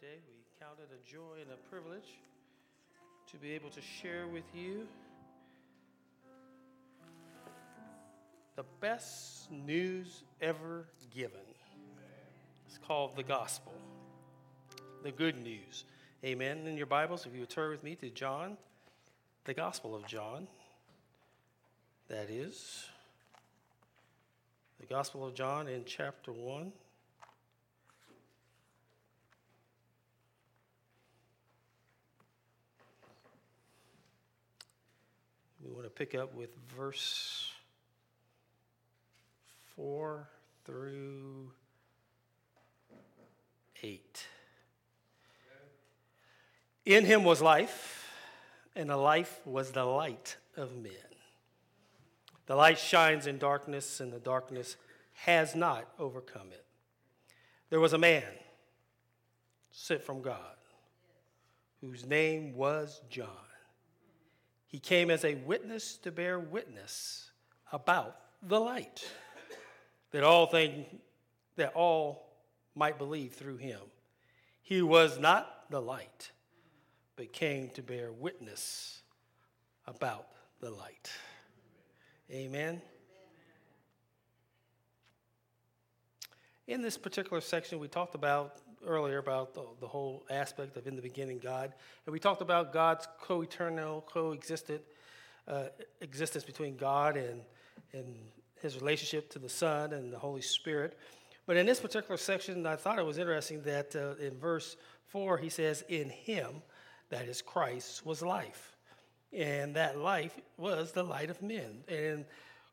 today. We count it a joy and a privilege to be able to share with you the best news ever given. It's called the gospel, the good news. Amen. In your Bibles, if you would turn with me to John, the Gospel of John, that is the Gospel of John in chapter 1. Want to pick up with verse 4 through 8. In him was life, and the life was the light of men. The light shines in darkness, and the darkness has not overcome it. There was a man sent from God whose name was John. He came as a witness to bear witness about the light, that all things that all might believe through him. He was not the light, but came to bear witness about the light. Amen. In this particular section, we talked about earlier about the, the whole aspect of in the beginning God, and we talked about God's co-eternal, co-existent uh, existence between God and and His relationship to the Son and the Holy Spirit. But in this particular section, I thought it was interesting that uh, in verse four he says, "In Him, that is Christ, was life, and that life was the light of men." And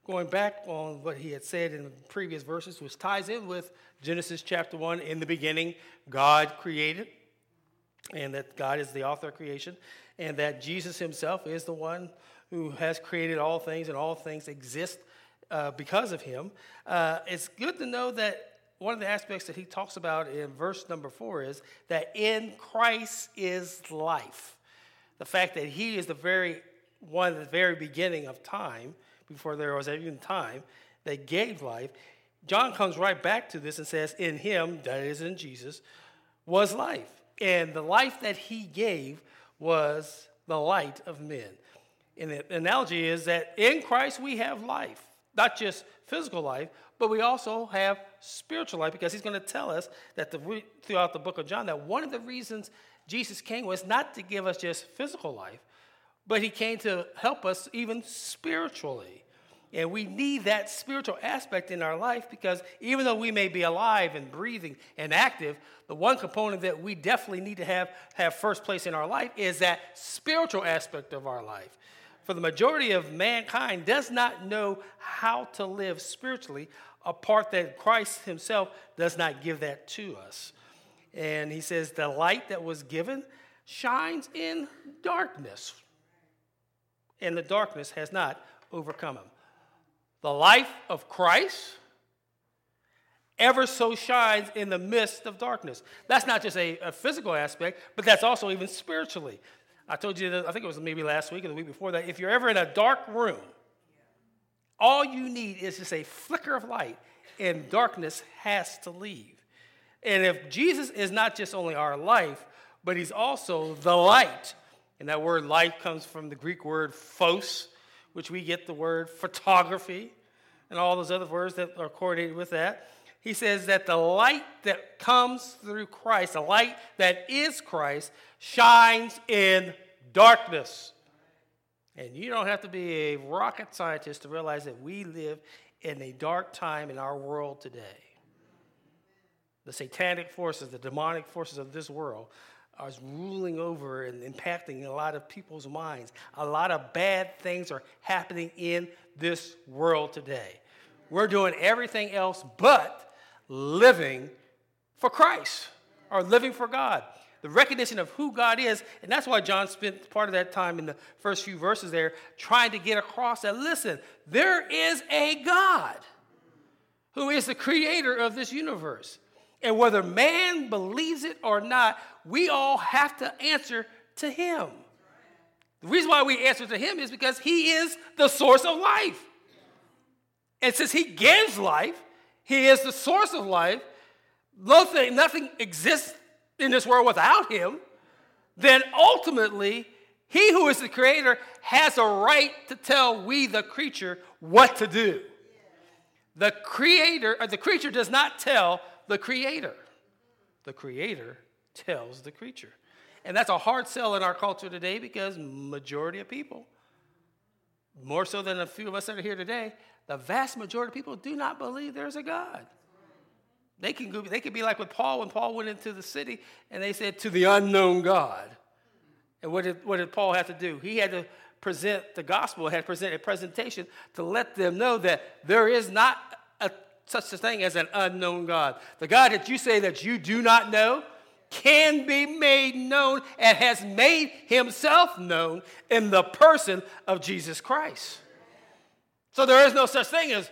going back on what he had said in the previous verses, which ties in with Genesis chapter 1 in the beginning, God created, and that God is the author of creation, and that Jesus himself is the one who has created all things, and all things exist uh, because of him. Uh, it's good to know that one of the aspects that he talks about in verse number four is that in Christ is life. The fact that he is the very one at the very beginning of time before there was even time, that gave life. John comes right back to this and says, In him, that is in Jesus, was life. And the life that he gave was the light of men. And the analogy is that in Christ we have life, not just physical life, but we also have spiritual life because he's going to tell us that the, throughout the book of John that one of the reasons Jesus came was not to give us just physical life, but he came to help us even spiritually. And we need that spiritual aspect in our life because even though we may be alive and breathing and active, the one component that we definitely need to have have first place in our life is that spiritual aspect of our life. For the majority of mankind does not know how to live spiritually apart that Christ himself does not give that to us. And he says the light that was given shines in darkness and the darkness has not overcome him. The life of Christ ever so shines in the midst of darkness. That's not just a, a, physical aspect, but that's also even spiritually. I told you, that, I think it was maybe last week or the week before that, if you're ever in a dark room, all you need is just a flicker of light, and darkness has to leave. And if Jesus is not just only our life, but he's also the light and that word light comes from the Greek word phos, which we get the word photography, and all those other words that are coordinated with that. He says that the light that comes through Christ, the light that is Christ, shines in darkness. And you don't have to be a rocket scientist to realize that we live in a dark time in our world today. The satanic forces, the demonic forces of this world is ruling over and impacting a lot of people's minds. A lot of bad things are happening in this world today. We're doing everything else but living for Christ or living for God. The recognition of who God is, and that's why John spent part of that time in the first few verses there trying to get across that listen, there is a God who is the creator of this universe. And whether man believes it or not, we all have to answer to him. The reason why we answer to him is because he is the source of life. And since he gives life, he is the source of life, nothing, nothing exists in this world without him, then ultimately, he who is the creator has a right to tell we, the creature, what to do. The creator, or the creature does not tell the creator. The creator tells the creature. And that's a hard sell in our culture today because majority of people, more so than a few of us that are here today, the vast majority of people do not believe there's a God. They can, go, they could be like with Paul when Paul went into the city and they said, to the unknown God. And what did, what did Paul have to do? He had to present the gospel, had to present a presentation to let them know that there is not a, such a thing as an unknown God. The God that you say that you do not know can be made known and has made himself known in the person of Jesus Christ. So there is no such thing as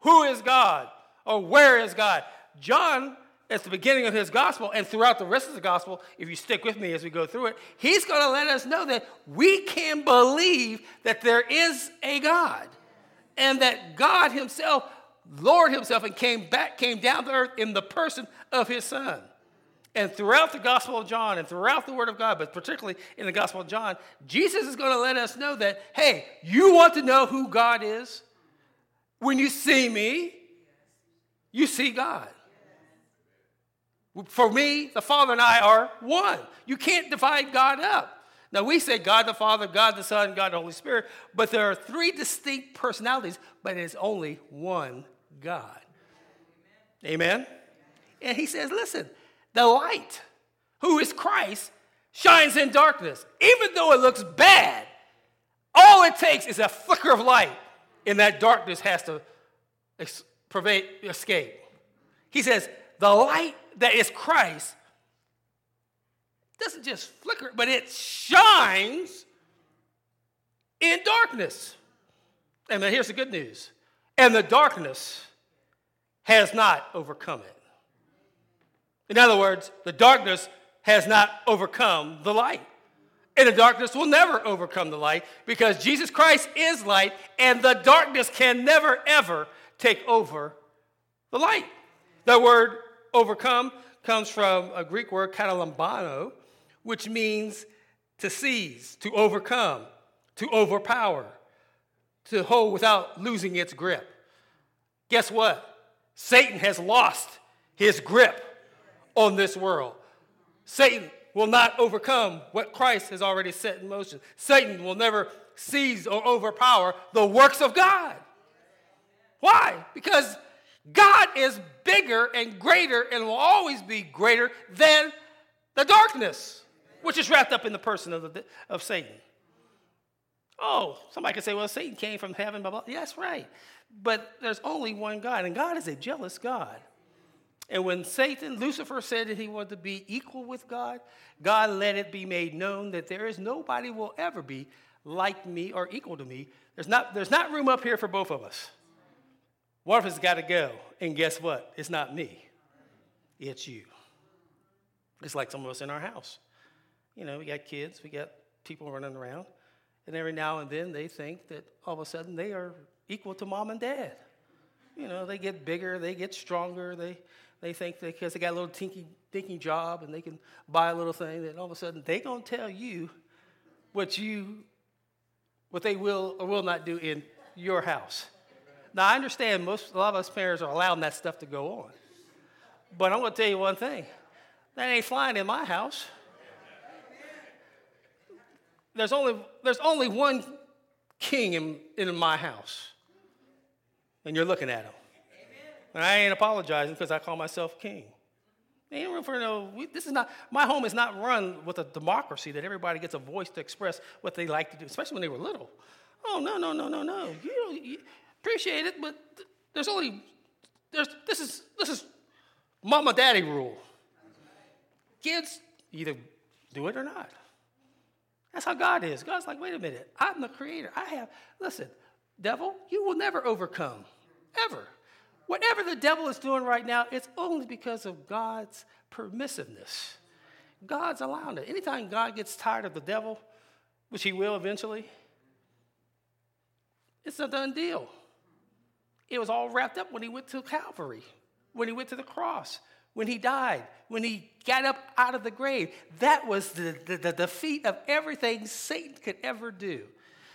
who is God or where is God. John, at the beginning of his gospel and throughout the rest of the gospel, if you stick with me as we go through it, he's going to let us know that we can believe that there is a God and that God himself, Lord himself, and came back, came down to earth in the person of his son. And throughout the Gospel of John and throughout the Word of God, but particularly in the Gospel of John, Jesus is going to let us know that, hey, you want to know who God is? When you see me, you see God. For me, the Father and I are one. You can't divide God up. Now, we say God the Father, God the Son, God the Holy Spirit, but there are three distinct personalities, but it's only one God. Amen? Amen? And he says, listen, the light, who is Christ, shines in darkness. Even though it looks bad, all it takes is a flicker of light, and that darkness has to pervade, escape. He says, the light that is Christ doesn't just flicker, but it shines in darkness. And then here's the good news. And the darkness has not overcome it. In other words, the darkness has not overcome the light. And the darkness will never overcome the light because Jesus Christ is light, and the darkness can never, ever take over the light. The word overcome comes from a Greek word, katalambano, which means to seize, to overcome, to overpower, to hold without losing its grip. Guess what? Satan has lost his grip on this world. Satan will not overcome what Christ has already set in motion. Satan will never seize or overpower the works of God. Why? Because God is bigger and greater and will always be greater than the darkness, which is wrapped up in the person of, the, of Satan. Oh, somebody can say, well, Satan came from heaven, blah, blah. Yes, right. But there's only one God, and God is a jealous God. And when Satan, Lucifer, said that he wanted to be equal with God, God let it be made known that there is nobody will ever be like me or equal to me. There's not, there's not room up here for both of us. One of us got to go. And guess what? It's not me, it's you. It's like some of us in our house. You know, we got kids, we got people running around, and every now and then they think that all of a sudden they are equal to mom and dad. You know, they get bigger, they get stronger, they, they think because they got a little tinky, dinky job and they can buy a little thing, that all of a sudden they're going to tell you what you, what they will or will not do in your house. Now, I understand most, a lot of us parents are allowing that stuff to go on. But I'm going to tell you one thing that ain't flying in my house. There's only, there's only one king in, in my house, and you're looking at him. And I ain't apologizing because I call myself king. Ain't room for no. We, this is not my home is not run with a democracy that everybody gets a voice to express what they like to do, especially when they were little. Oh no no no no no! You, you appreciate it, but there's only there's this is this is mama daddy rule. Kids either do it or not. That's how God is. God's like, wait a minute, I'm the creator. I have listen, devil, you will never overcome. Ever. Whatever the devil is doing right now, it's only because of God's permissiveness. God's allowing it. Anytime God gets tired of the devil, which he will eventually, it's a done deal. It was all wrapped up when he went to Calvary, when he went to the cross, when he died, when he got up out of the grave. That was the, the, the, defeat of everything Satan could ever do.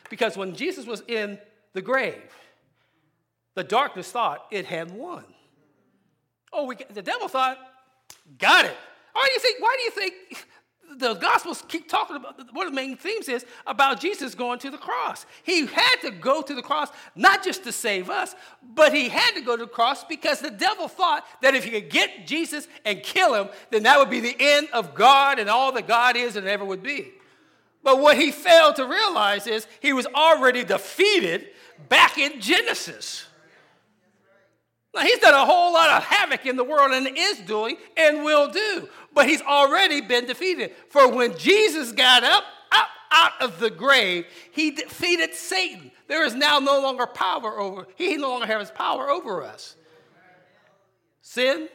Because when Jesus was in the grave, the darkness thought it had won. Oh, we, the devil thought, got it. Why do you think, why do you think the Gospels keep talking about one of the main themes is about Jesus going to the cross. He had to go to the cross not just to save us, but he had to go to the cross because the devil thought that if he could get Jesus and kill him, then that would be the end of God and all that God is and ever would be. But what he failed to realize is he was already defeated back in Genesis. Now, he's done a whole lot of havoc in the world and is doing and will do, but he's already been defeated. For when Jesus got up, up out of the grave, he defeated Satan. There is now no longer power over, he no longer has power over us. Sin,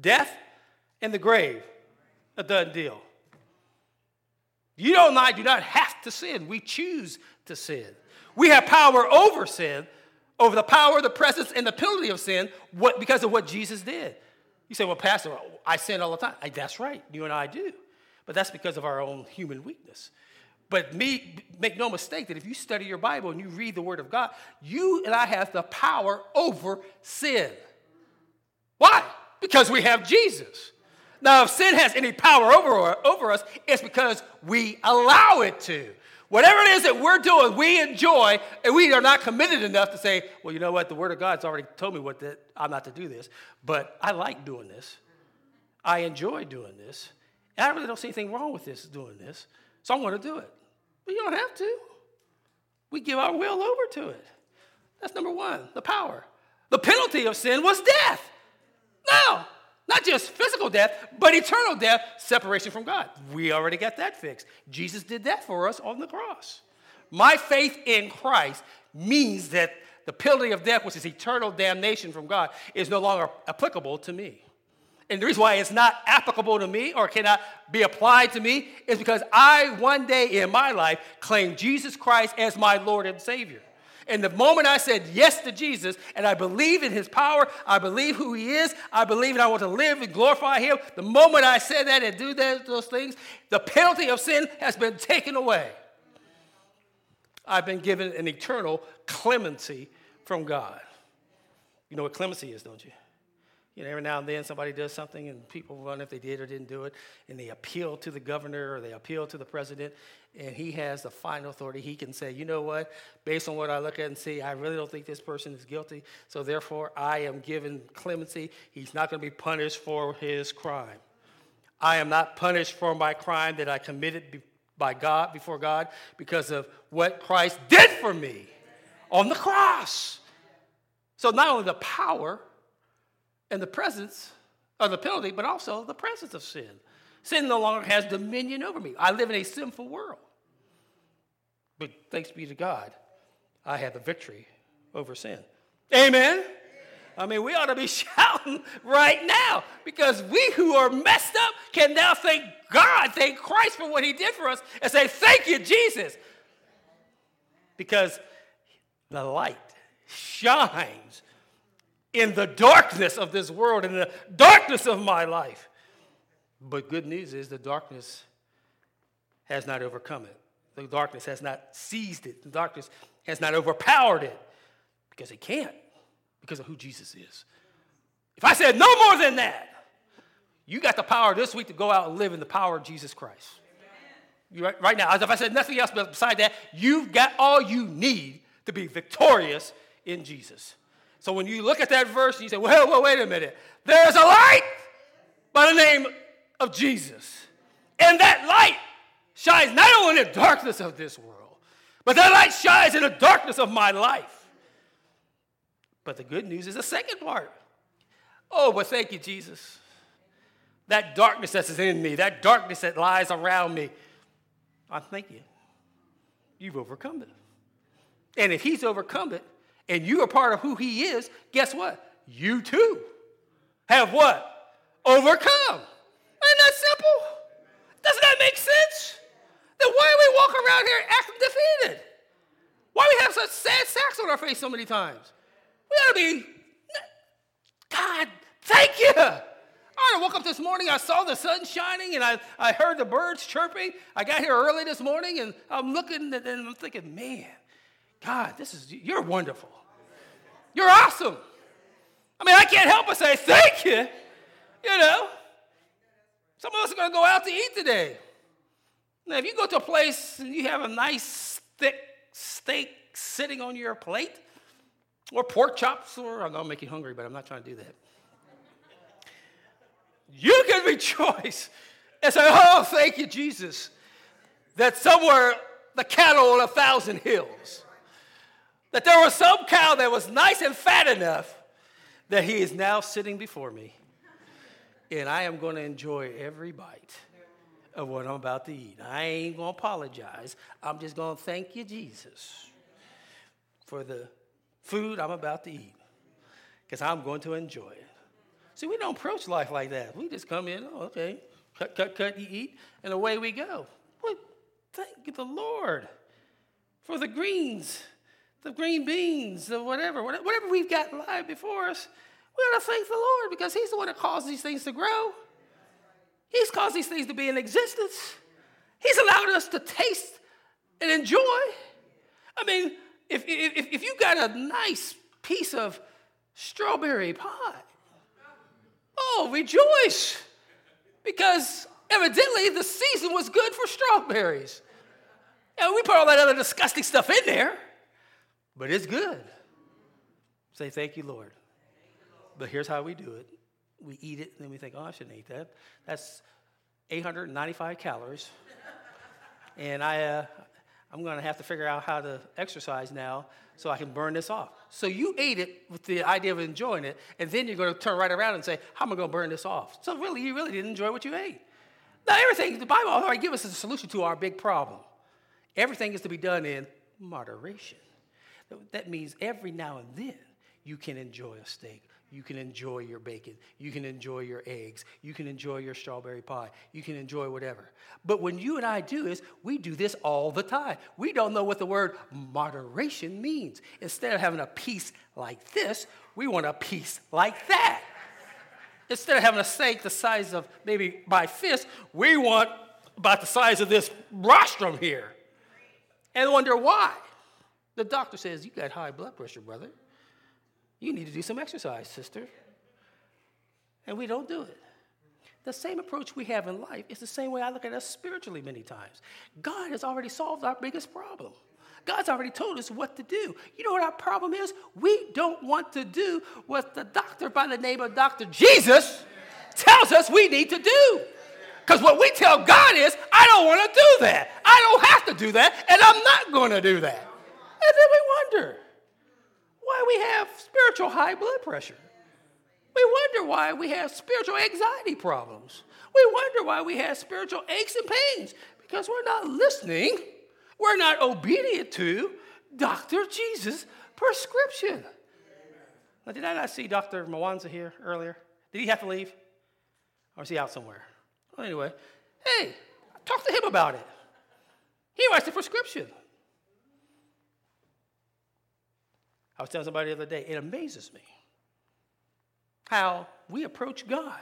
death, and the grave, a done deal. You and I do not have to sin. We choose to sin. We have power over sin, over the power, the presence, and the penalty of sin what, because of what Jesus did. You say, well, Pastor, I sin all the time. I, that's right, you and I do. But that's because of our own human weakness. But me, make no mistake that if you study your Bible and you read the Word of God, you and I have the power over sin. Why? Because we have Jesus. Now, if sin has any power over, over us, it's because we allow it to. Whatever it is that we're doing, we enjoy, and we are not committed enough to say, well, you know what, the Word of God's already told me what that I'm not to do this, but I like doing this. I enjoy doing this. I really don't see anything wrong with this, doing this. So I'm going to do it. But you don't have to. We give our will over to it. That's number one, the power. The penalty of sin was death. Now, not just physical death, but eternal death, separation from God. We already got that fixed. Jesus did that for us on the cross. My faith in Christ means that the penalty of death, which is eternal damnation from God, is no longer applicable to me. And the reason why it's not applicable to me or cannot be applied to me is because I, one day in my life, claimed Jesus Christ as my Lord and Savior. And the moment I said yes to Jesus and I believe in his power, I believe who he is, I believe and I want to live and glorify him, the moment I said that and do that, those things, the penalty of sin has been taken away. I've been given an eternal clemency from God. You know what clemency is, don't you? You know, every now and then somebody does something and people run if they did or didn't do it, and they appeal to the governor or they appeal to the president, and he has the final authority. He can say, you know what, based on what I look at and see, I really don't think this person is guilty, so therefore I am given clemency. He's not going to be punished for his crime. I am not punished for my crime that I committed by God before God because of what Christ did for me on the cross. So not only the power and the presence of the penalty, but also the presence of sin. Sin no longer has dominion over me. I live in a sinful world. But thanks be to God, I have the victory over sin. Amen? I mean, we ought to be shouting right now because we who are messed up can now thank God, thank Christ for what He did for us, and say, Thank you, Jesus. Because the light shines in the darkness of this world, in the darkness of my life. But good news is the darkness has not overcome it. The darkness has not seized it. The darkness has not overpowered it because it can't, because of who Jesus is. If I said no more than that, you got the power this week to go out and live in the power of Jesus Christ. Right, right now, as if I said nothing else beside that, you've got all you need to be victorious in Jesus. So when you look at that verse, you say, well, well, wait a minute. There's a light by the name of Jesus. And that light shines not only in the darkness of this world, but that light shines in the darkness of my life. But the good news is the second part. Oh, but thank you, Jesus. That darkness that is in me, that darkness that lies around me, I thank you. You've overcome it. And if he's overcome it, and you are part of who he is, guess what? You too have what? Overcome. Isn't that simple? Doesn't that make sense? Then why do we walk around here acting defeated? Why do we have such sad sacks on our face so many times? We ought to be, God, thank you. I woke up this morning, I saw the sun shining, and I, I heard the birds chirping. I got here early this morning, and I'm looking and I'm thinking, man, God, this is, you're wonderful. You're awesome. I mean, I can't help but say thank you. You know, some of us are going to go out to eat today. Now, if you go to a place and you have a nice, thick steak sitting on your plate, or pork chops, or I'm going to make you hungry, but I'm not trying to do that. You can rejoice and say, Oh, thank you, Jesus, that somewhere the cattle on a thousand hills, that there was some cow that was nice and fat enough that he is now sitting before me. And I am going to enjoy every bite of what I'm about to eat. I ain't going to apologize. I'm just going to thank you, Jesus, for the food I'm about to eat because I'm going to enjoy it. See, we don't approach life like that. We just come in, oh, okay, cut, cut, cut, you eat, and away we go. Well, thank the Lord for the greens, the green beans, the whatever, whatever we've got live before us. We ought to thank the Lord because He's the one that caused these things to grow. He's caused these things to be in existence. He's allowed us to taste and enjoy. I mean, if, if, if you got a nice piece of strawberry pie, Oh, rejoice! Because evidently the season was good for strawberries. And we put all that other disgusting stuff in there, but it's good. Say, thank you, Lord. But here's how we do it we eat it, and then we think, oh, I shouldn't eat that. That's 895 calories. and I, uh, I'm going to have to figure out how to exercise now so I can burn this off. So you ate it with the idea of enjoying it, and then you're going to turn right around and say, How am I going to burn this off? So really, you really didn't enjoy what you ate. Now, everything, the Bible already gives us a solution to our big problem. Everything is to be done in moderation. That means every now and then you can enjoy a steak you can enjoy your bacon. You can enjoy your eggs. You can enjoy your strawberry pie. You can enjoy whatever. But when you and I do is we do this all the time. We don't know what the word moderation means. Instead of having a piece like this, we want a piece like that. Instead of having a steak the size of maybe my fist, we want about the size of this rostrum here. And wonder why. The doctor says, You got high blood pressure, brother. You need to do some exercise, sister. And we don't do it. The same approach we have in life is the same way I look at us spiritually many times. God has already solved our biggest problem. God's already told us what to do. You know what our problem is? We don't want to do what the doctor by the name of Dr. Jesus tells us we need to do. Because what we tell God is, I don't want to do that. I don't have to do that, and I'm not going to do that. And then we wonder, why we have spiritual high blood pressure. We wonder why we have spiritual anxiety problems. We wonder why we have spiritual aches and pains because we're not listening, we're not obedient to Dr. Jesus' prescription. Now, did I not see Dr. Mwanza here earlier? Did he have to leave? Or is he out somewhere? Well, anyway, hey, talk to him about it. He writes the prescription. I was telling somebody the other day, it amazes me how we approach God.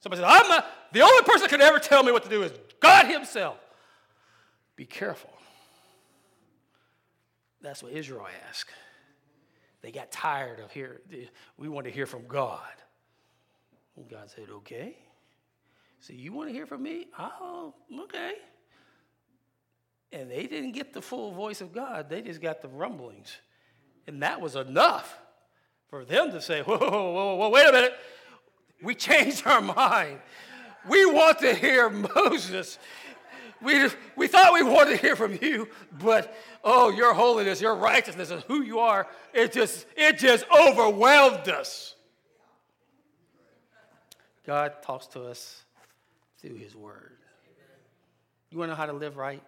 Somebody said, I'm not, the only person that could ever tell me what to do is God Himself. Be careful. That's what Israel asked. They got tired of hearing, we want to hear from God. And God said, okay. So you want to hear from me? Oh, okay. And they didn't get the full voice of God, they just got the rumblings. And that was enough for them to say, whoa, whoa, whoa, whoa, wait a minute. We changed our mind. We want to hear Moses. We, we thought we wanted to hear from you, but oh, your holiness, your righteousness, and who you are, it just, it just overwhelmed us. God talks to us through his word. You want to know how to live right?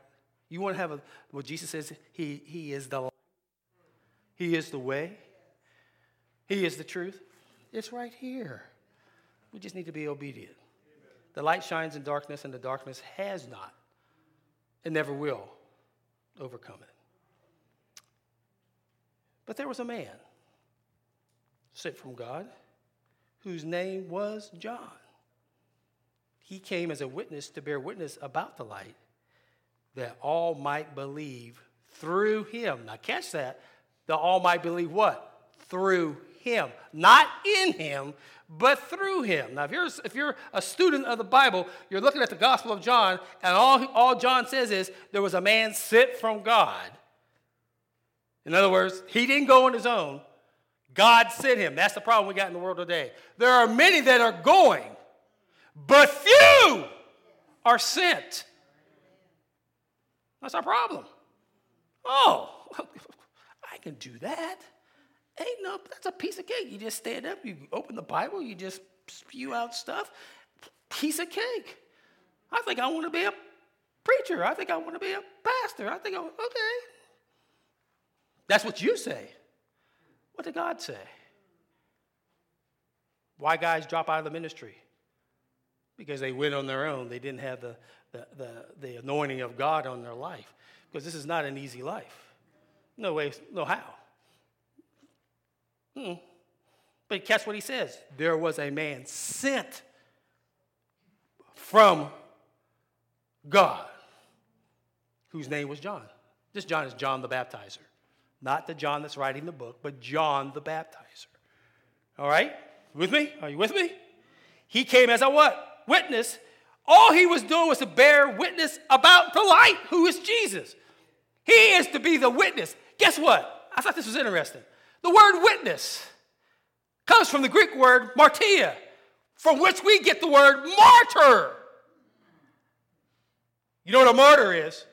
You want to have a, what Jesus says, he, he is the he is the way, He is the truth. It's right here. We just need to be obedient. The light shines in darkness, and the darkness has not and never will overcome it. But there was a man sent from God whose name was John. He came as a witness to bear witness about the light, that all might believe through him. Now, catch that. The all might believe what? Through him. Not in him, but through him. Now, if you're, if you're a student of the Bible, you're looking at the Gospel of John, and all, all John says is there was a man sent from God. In other words, he didn't go on his own. God sent him. That's the problem we got in the world today. There are many that are going, but few are sent. That's our problem. Oh, can do that. Ain't no, that's a piece of cake. You just stand up, you open the Bible, you just spew out stuff. Piece of cake. I think I want to be a preacher. I think I want to be a pastor. I think I, okay. That's what you say. What did God say? Why guys drop out of the ministry? Because they went on their own. They didn't have the, the, the, the anointing of God on their life. Because this is not an easy life. No way, no how. Hmm. But guess what he says? There was a man sent from God whose name was John. This John is John the Baptizer. Not the John that's writing the book, but John the Baptizer. All right? With me? Are you with me? He came as a what? Witness. All he was doing was to bear witness about the light, who is Jesus. He is to be the witness. Guess what? I thought this was interesting. The word witness comes from the Greek word martia, from which we get the word martyr. You know what a martyr is?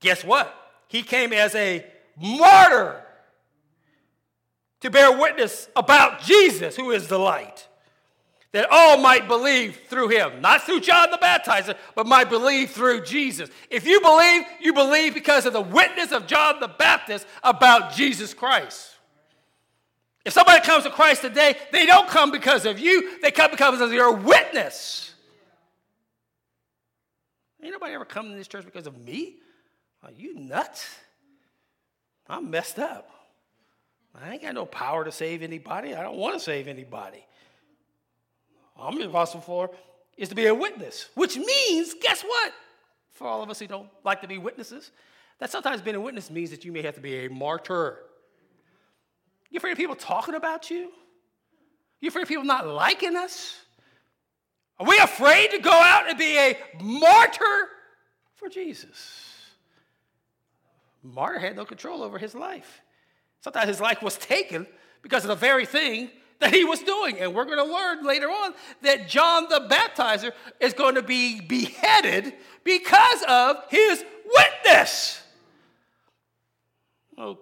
Guess what? He came as a martyr to bear witness about Jesus, who is the light, that all might believe through him. Not through John the Baptizer, but might believe through Jesus. If you believe, you believe because of the witness of John the Baptist about Jesus Christ. If somebody comes to Christ today, they don't come because of you, they come because of your witness. Ain't nobody ever come to this church because of me. Are you nuts? I'm messed up. I ain't got no power to save anybody. I don't want to save anybody. I'm responsible for is to be a witness, which means, guess what? For all of us who don't like to be witnesses, that sometimes being a witness means that you may have to be a martyr. You afraid of people talking about you? You afraid of people not liking us? Are we afraid to go out and be a martyr for Jesus? Martyr had no control over his life. Sometimes his life was taken because of the very thing that he was doing. And we're going to learn later on that John the Baptizer is going to be beheaded because of his witness. Oh,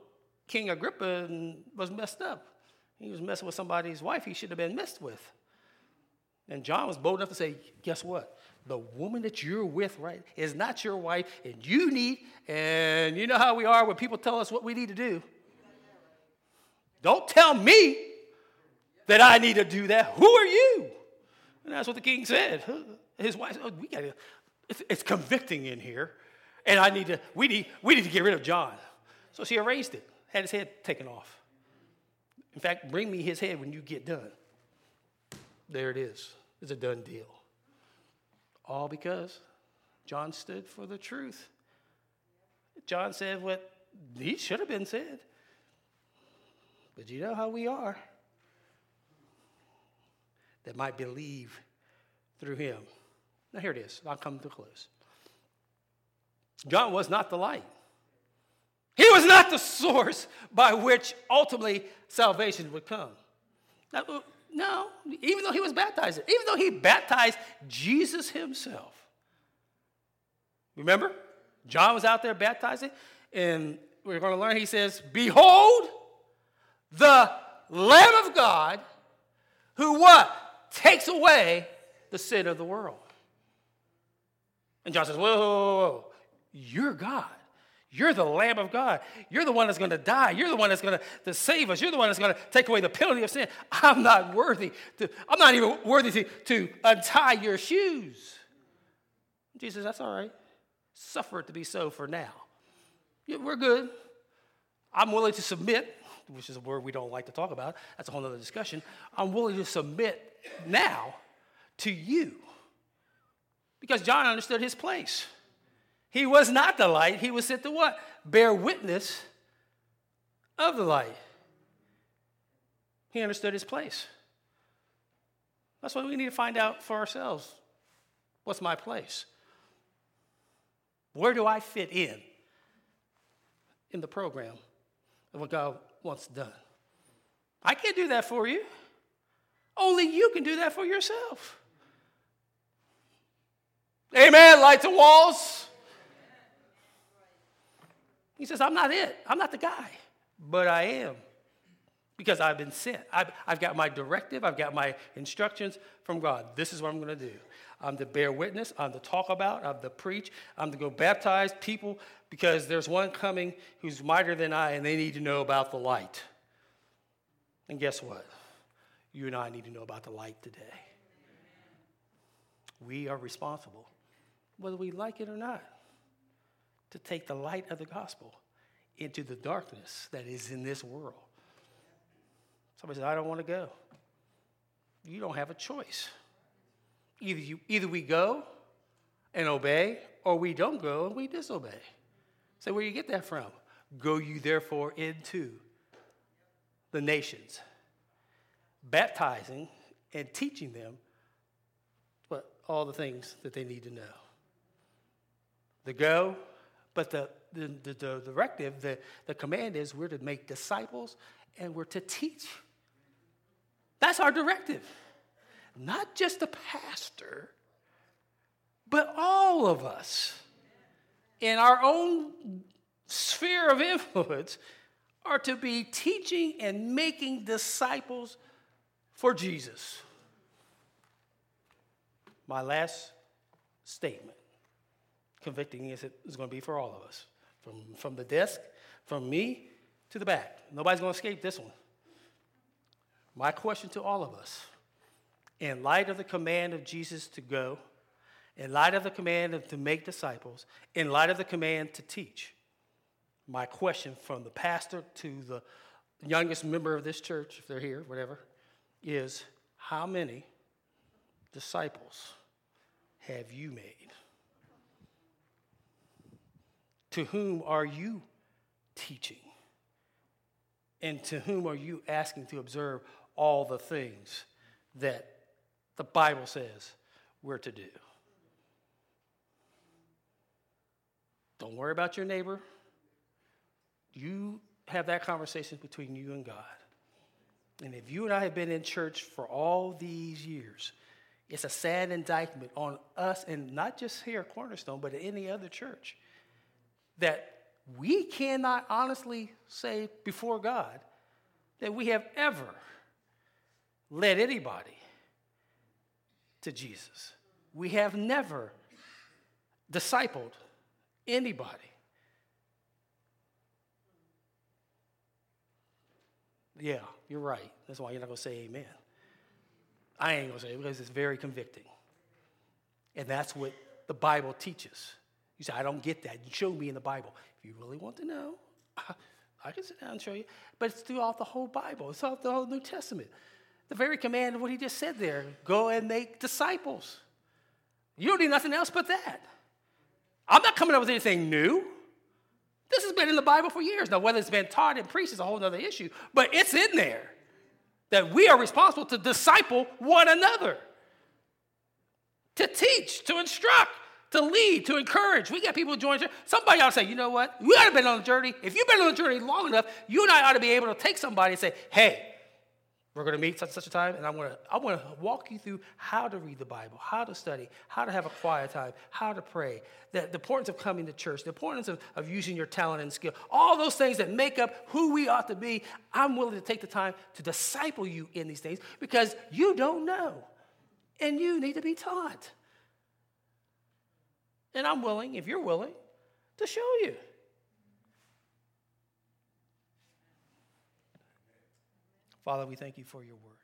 King Agrippa was messed up. He was messing with somebody's wife he should have been messed with. And John was bold enough to say, Guess what? the woman that you're with, right, is not your wife, and you need, and you know how we are when people tell us what we need to do. Don't tell me that I need to do that. Who are you? And that's what the king said. His wife said, oh, we got it's, it's convicting in here, and I need to, we need, we need to get rid of John. So she erased it, had his head taken off. In fact, bring me his head when you get done. There it is. It's a done deal. All because John stood for the truth. John said what he should have been said. But you know how we are that might believe through him. Now, here it is. I'll come to a close. John was not the light. He was not the source by which ultimately salvation would come. Now, uh, no, even though he was baptized, even though he baptized Jesus himself. Remember? John was out there baptizing, and we're going to learn, he says, Behold, the Lamb of God who what? Takes away the sin of the world. And John says, Whoa, whoa, whoa. You're God. You're the Lamb of God. You're the one that's going to die. You're the one that's going to, to save us. You're the one that's going to take away the penalty of sin. I'm not worthy to, I'm not even worthy to, to untie your shoes. Jesus, that's all right. Suffer it to be so for now. Yeah, we're good. I'm willing to submit which is a word we don't like to talk about, that's a whole other discussion. I'm willing to submit now to you. Because John understood his place. He was not the light, he was sent to what? Bear witness of the light. He understood his place. That's what we need to find out for ourselves. What's my place? Where do I fit in in the program of what God wants done? I can't do that for you. Only you can do that for yourself. Amen. Lights and walls. He says, I'm not it. I'm not the guy, but I am because I've been sent. I've, I've got my directive, I've got my instructions from God. This is what I'm going to do. I'm to bear witness, I'm to talk about, I'm to preach, I'm to go baptize people because there's one coming who's mightier than I and they need to know about the light. And guess what? You and I need to know about the light today. We are responsible, whether we like it or not, to take the light of the gospel into the darkness that is in this world. Somebody says, I don't want to go. You don't have a choice. Either, you, either we go and obey, or we don't go and we disobey. Say, so where you get that from? Go you therefore into the nations, baptizing and teaching them what all the things that they need to know. The go, but the, the, the, the directive, the, the command is we're to make disciples and we're to teach that's our directive. Not just the pastor, but all of us in our own sphere of influence are to be teaching and making disciples for Jesus. My last statement, convicting is it is going to be for all of us, from, from the desk, from me to the back. Nobody's going to escape this one. My question to all of us, in light of the command of Jesus to go, in light of the command of, to make disciples, in light of the command to teach, my question from the pastor to the youngest member of this church, if they're here, whatever, is how many disciples have you made? To whom are you teaching? And to whom are you asking to observe all the things that the Bible says we're to do. Don't worry about your neighbor. You have that conversation between you and God. And if you and I have been in church for all these years, it's a sad indictment on us, and not just here at Cornerstone, but at any other church, that we cannot honestly say before God that we have ever led anybody to Jesus. We have never discipled anybody. Yeah, you're right. That's why you're not going to say amen. I ain't going to say it because it's very convicting. And that's what the Bible teaches. You say, I don't get that. You show me in the Bible. If you really want to know, I can sit down and show you. But it's throughout the whole Bible, it's throughout the whole New Testament. The very command of what he just said there go and make disciples. You don't need nothing else but that. I'm not coming up with anything new. This has been in the Bible for years. Now, whether it's been taught and preached is a whole other issue, but it's in there that we are responsible to disciple one another, to teach, to instruct, to lead, to encourage. We got people joining church. Somebody ought to say, you know what? We ought to have been on a journey. If you've been on a journey long enough, you and I ought to be able to take somebody and say, hey, we're going to meet such such a time, and I want to I want to walk you through how to read the Bible, how to study, how to have a quiet time, how to pray, the, the importance of coming to church, the importance of, of using your talent and skill, all those things that make up who we ought to be. I'm willing to take the time to disciple you in these things because you don't know, and you need to be taught. And I'm willing, if you're willing, to show you. Father, we thank you for your word.